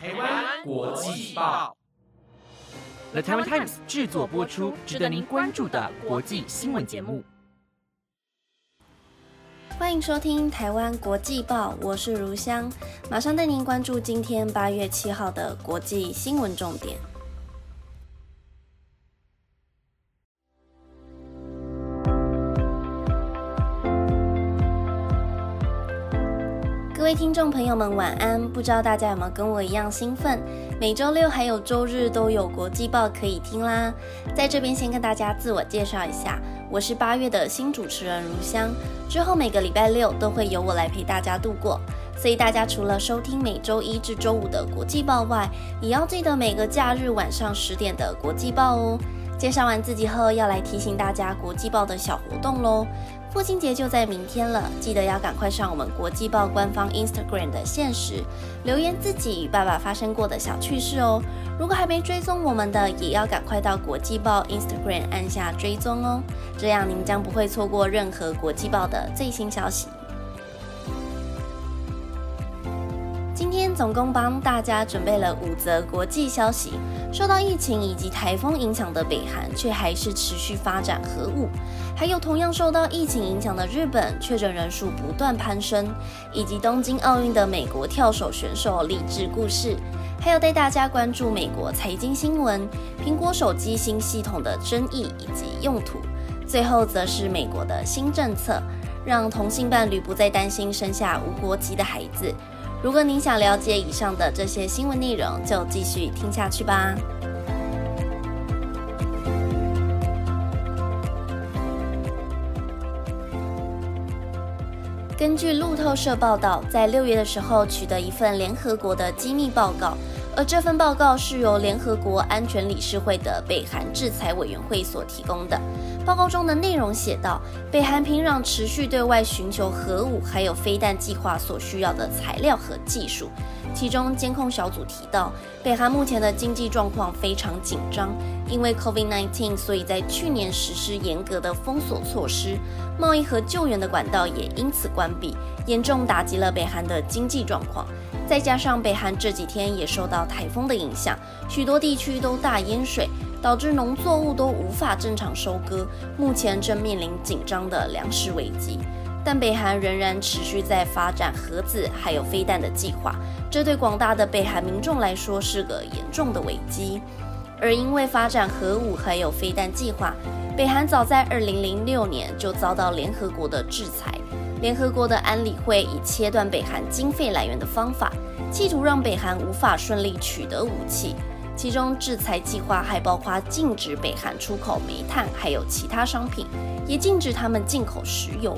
台湾国际报，The Taiwan Times 制作播出，值得您关注的国际新闻节目。欢迎收听台湾国际报，我是如香，马上带您关注今天八月七号的国际新闻重点。各位听众朋友们，晚安！不知道大家有没有跟我一样兴奋？每周六还有周日都有国际报可以听啦。在这边先跟大家自我介绍一下，我是八月的新主持人如香。之后每个礼拜六都会由我来陪大家度过，所以大家除了收听每周一至周五的国际报外，也要记得每个假日晚上十点的国际报哦。介绍完自己后，要来提醒大家国际报的小活动喽。父亲节就在明天了，记得要赶快上我们国际报官方 Instagram 的现实留言自己与爸爸发生过的小趣事哦。如果还没追踪我们的，也要赶快到国际报 Instagram 按下追踪哦，这样您将不会错过任何国际报的最新消息。今天总共帮大家准备了五则国际消息。受到疫情以及台风影响的北韩，却还是持续发展核武；还有同样受到疫情影响的日本，确诊人数不断攀升；以及东京奥运的美国跳手选手励志故事；还有带大家关注美国财经新闻、苹果手机新系统的争议以及用途；最后则是美国的新政策，让同性伴侣不再担心生下无国籍的孩子。如果您想了解以上的这些新闻内容，就继续听下去吧。根据路透社报道，在六月的时候取得一份联合国的机密报告，而这份报告是由联合国安全理事会的北韩制裁委员会所提供的。报告中的内容写道，北韩平壤持续对外寻求核武还有飞弹计划所需要的材料和技术。其中，监控小组提到，北韩目前的经济状况非常紧张，因为 COVID-19，所以在去年实施严格的封锁措施，贸易和救援的管道也因此关闭，严重打击了北韩的经济状况。再加上北韩这几天也受到台风的影响，许多地区都大淹水。导致农作物都无法正常收割，目前正面临紧张的粮食危机。但北韩仍然持续在发展核子还有飞弹的计划，这对广大的北韩民众来说是个严重的危机。而因为发展核武还有飞弹计划，北韩早在2006年就遭到联合国的制裁。联合国的安理会以切断北韩经费来源的方法，企图让北韩无法顺利取得武器。其中制裁计划还包括禁止北韩出口煤炭，还有其他商品，也禁止他们进口石油。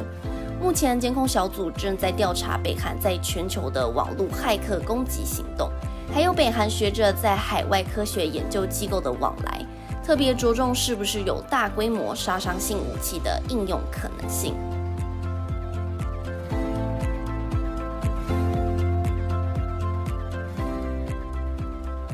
目前监控小组正在调查北韩在全球的网络骇客攻击行动，还有北韩学者在海外科学研究机构的往来，特别着重是不是有大规模杀伤性武器的应用可能性。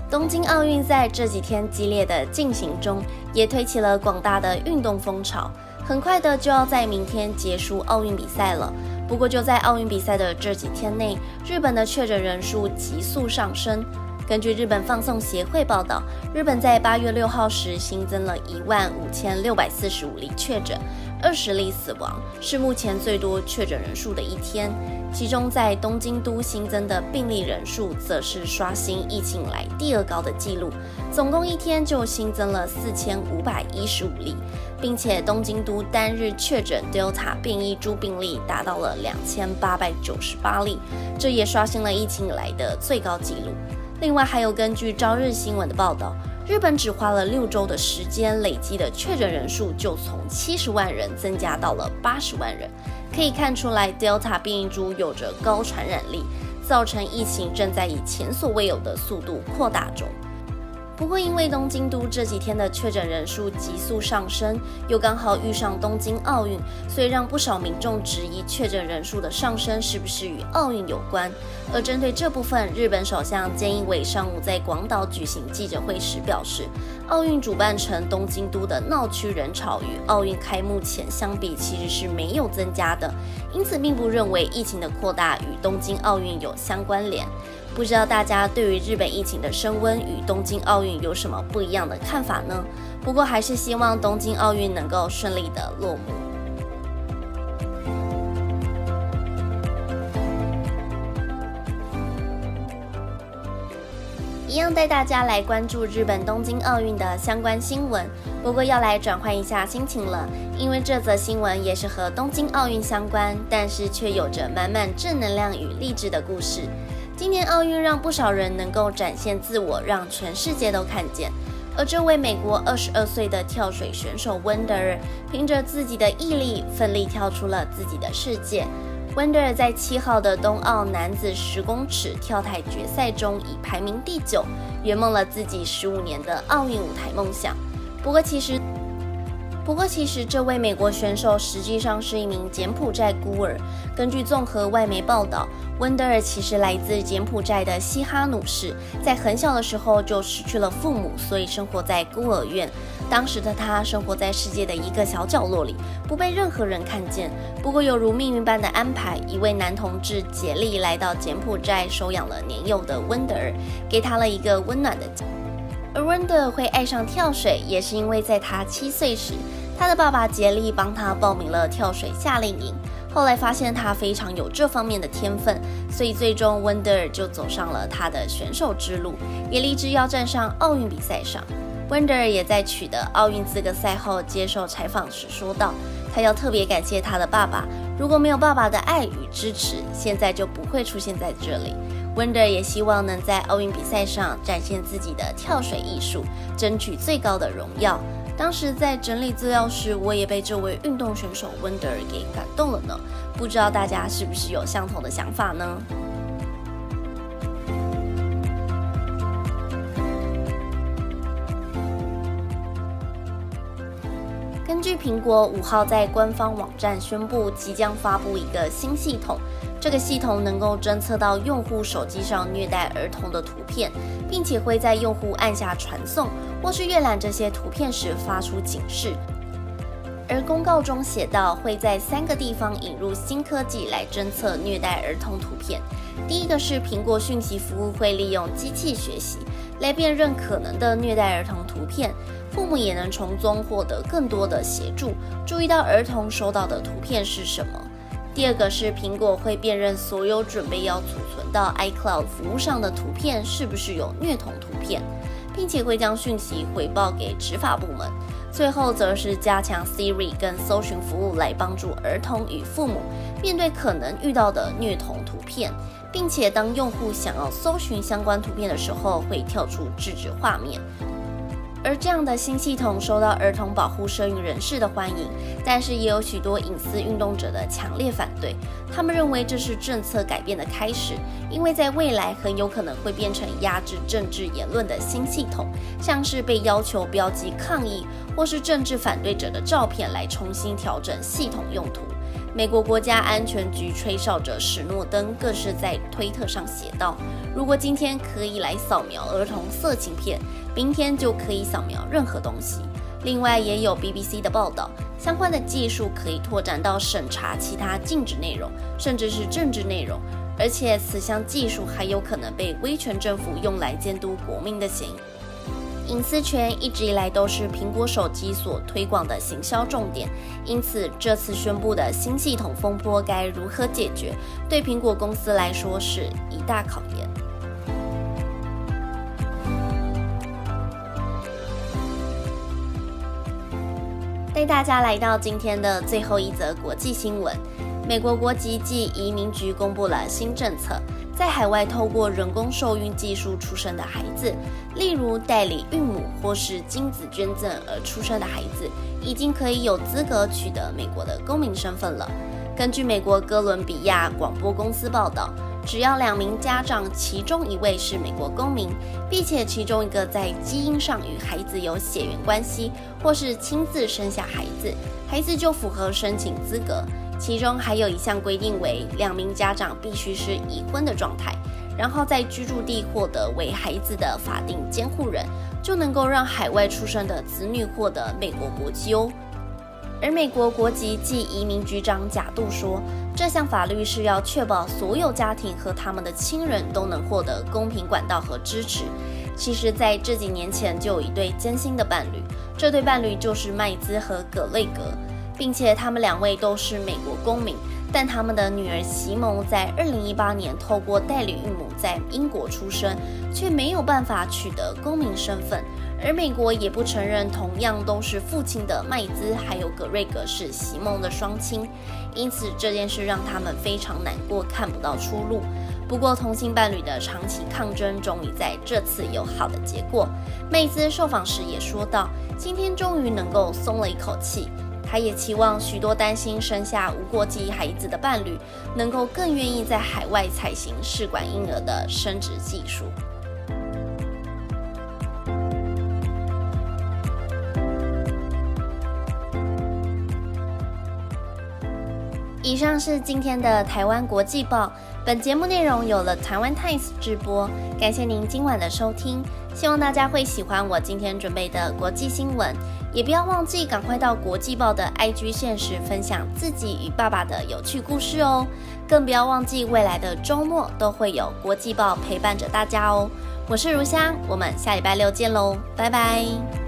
东京奥运在这几天激烈的进行中，也推起了广大的运动风潮。很快的就要在明天结束奥运比赛了。不过就在奥运比赛的这几天内，日本的确诊人数急速上升。根据日本放送协会报道，日本在八月六号时新增了一万五千六百四十五例确诊。二十例死亡是目前最多确诊人数的一天，其中在东京都新增的病例人数则是刷新疫情以来第二高的纪录，总共一天就新增了四千五百一十五例，并且东京都单日确诊 Delta 变异株病例达到了两千八百九十八例，这也刷新了疫情以来的最高纪录。另外，还有根据朝日新闻的报道。日本只花了六周的时间，累积的确诊人数就从七十万人增加到了八十万人。可以看出来，Delta 变异株有着高传染力，造成疫情正在以前所未有的速度扩大中。不过，因为东京都这几天的确诊人数急速上升，又刚好遇上东京奥运，所以让不少民众质疑确诊人数的上升是不是与奥运有关。而针对这部分，日本首相菅义伟上午在广岛举行记者会时表示，奥运主办城东京都的闹区人潮与奥运开幕前相比其实是没有增加的，因此并不认为疫情的扩大与东京奥运有相关联。不知道大家对于日本疫情的升温与东京奥运有什么不一样的看法呢？不过还是希望东京奥运能够顺利的落幕。一样带大家来关注日本东京奥运的相关新闻，不过要来转换一下心情了，因为这则新闻也是和东京奥运相关，但是却有着满满正能量与励志的故事。今年奥运让不少人能够展现自我，让全世界都看见。而这位美国二十二岁的跳水选手温德尔，凭着自己的毅力，奋力跳出了自己的世界。温德尔在七号的冬奥男子十公尺跳台决赛中以排名第九，圆梦了自己十五年的奥运舞台梦想。不过，其实。不过，其实这位美国选手实际上是一名柬埔寨孤儿。根据综合外媒报道，温德尔其实来自柬埔寨的西哈努市，在很小的时候就失去了父母，所以生活在孤儿院。当时的他生活在世界的一个小角落里，不被任何人看见。不过，有如命运般的安排，一位男同志竭力来到柬埔寨收养了年幼的温德尔，给他了一个温暖的家。而温德尔会爱上跳水，也是因为在他七岁时，他的爸爸竭力帮他报名了跳水夏令营。后来发现他非常有这方面的天分，所以最终温德尔就走上了他的选手之路，也立志要站上奥运比赛上。温德尔也在取得奥运资格赛后接受采访时说道：“他要特别感谢他的爸爸，如果没有爸爸的爱与支持，现在就不会出现在这里。”温德尔也希望能在奥运比赛上展现自己的跳水艺术，争取最高的荣耀。当时在整理资料时，我也被这位运动选手温德尔给感动了呢。不知道大家是不是有相同的想法呢？根据苹果五号在官方网站宣布，即将发布一个新系统。这个系统能够侦测到用户手机上虐待儿童的图片，并且会在用户按下传送或是阅览这些图片时发出警示。而公告中写道，会在三个地方引入新科技来侦测虐待儿童图片。第一个是苹果讯息服务会利用机器学习来辨认可能的虐待儿童图片，父母也能从中获得更多的协助，注意到儿童收到的图片是什么。第二个是苹果会辨认所有准备要储存到 iCloud 服务上的图片是不是有虐童图片，并且会将讯息回报给执法部门。最后则是加强 Siri 跟搜寻服务来帮助儿童与父母面对可能遇到的虐童图片，并且当用户想要搜寻相关图片的时候，会跳出制止画面。而这样的新系统受到儿童保护社运人士的欢迎，但是也有许多隐私运动者的强烈反对。他们认为这是政策改变的开始，因为在未来很有可能会变成压制政治言论的新系统，像是被要求标记抗议或是政治反对者的照片来重新调整系统用途。美国国家安全局吹哨者史诺登更是在推特上写道：“如果今天可以来扫描儿童色情片，明天就可以扫描任何东西。”另外，也有 BBC 的报道，相关的技术可以拓展到审查其他禁止内容，甚至是政治内容，而且此项技术还有可能被威权政府用来监督国民的嫌疑。隐私权一直以来都是苹果手机所推广的行销重点，因此这次宣布的新系统风波该如何解决，对苹果公司来说是一大考验。带大家来到今天的最后一则国际新闻：美国国籍暨移民局公布了新政策。在海外透过人工受孕技术出生的孩子，例如代理孕母或是精子捐赠而出生的孩子，已经可以有资格取得美国的公民身份了。根据美国哥伦比亚广播公司报道，只要两名家长其中一位是美国公民，并且其中一个在基因上与孩子有血缘关系，或是亲自生下孩子，孩子就符合申请资格。其中还有一项规定为，两名家长必须是已婚的状态，然后在居住地获得为孩子的法定监护人，就能够让海外出生的子女获得美国国籍哦。而美国国籍暨移民局长贾杜说，这项法律是要确保所有家庭和他们的亲人都能获得公平管道和支持。其实，在这几年前就有一对艰辛的伴侣，这对伴侣就是麦兹和葛雷格，并且他们两位都是美国公民。但他们的女儿席蒙在2018年透过代理孕母在英国出生，却没有办法取得公民身份，而美国也不承认同样都是父亲的麦兹还有格瑞格是席蒙的双亲，因此这件事让他们非常难过，看不到出路。不过，同性伴侣的长期抗争终于在这次有好的结果。妹兹受访时也说道：“今天终于能够松了一口气。”他也期望许多担心生下无国籍孩子的伴侣，能够更愿意在海外采行试管婴儿的生殖技术。以上是今天的台湾国际报。本节目内容有了台湾 Times 直播，感谢您今晚的收听，希望大家会喜欢我今天准备的国际新闻，也不要忘记赶快到国际报的 IG 现实分享自己与爸爸的有趣故事哦，更不要忘记未来的周末都会有国际报陪伴着大家哦。我是如香，我们下礼拜六见喽，拜拜。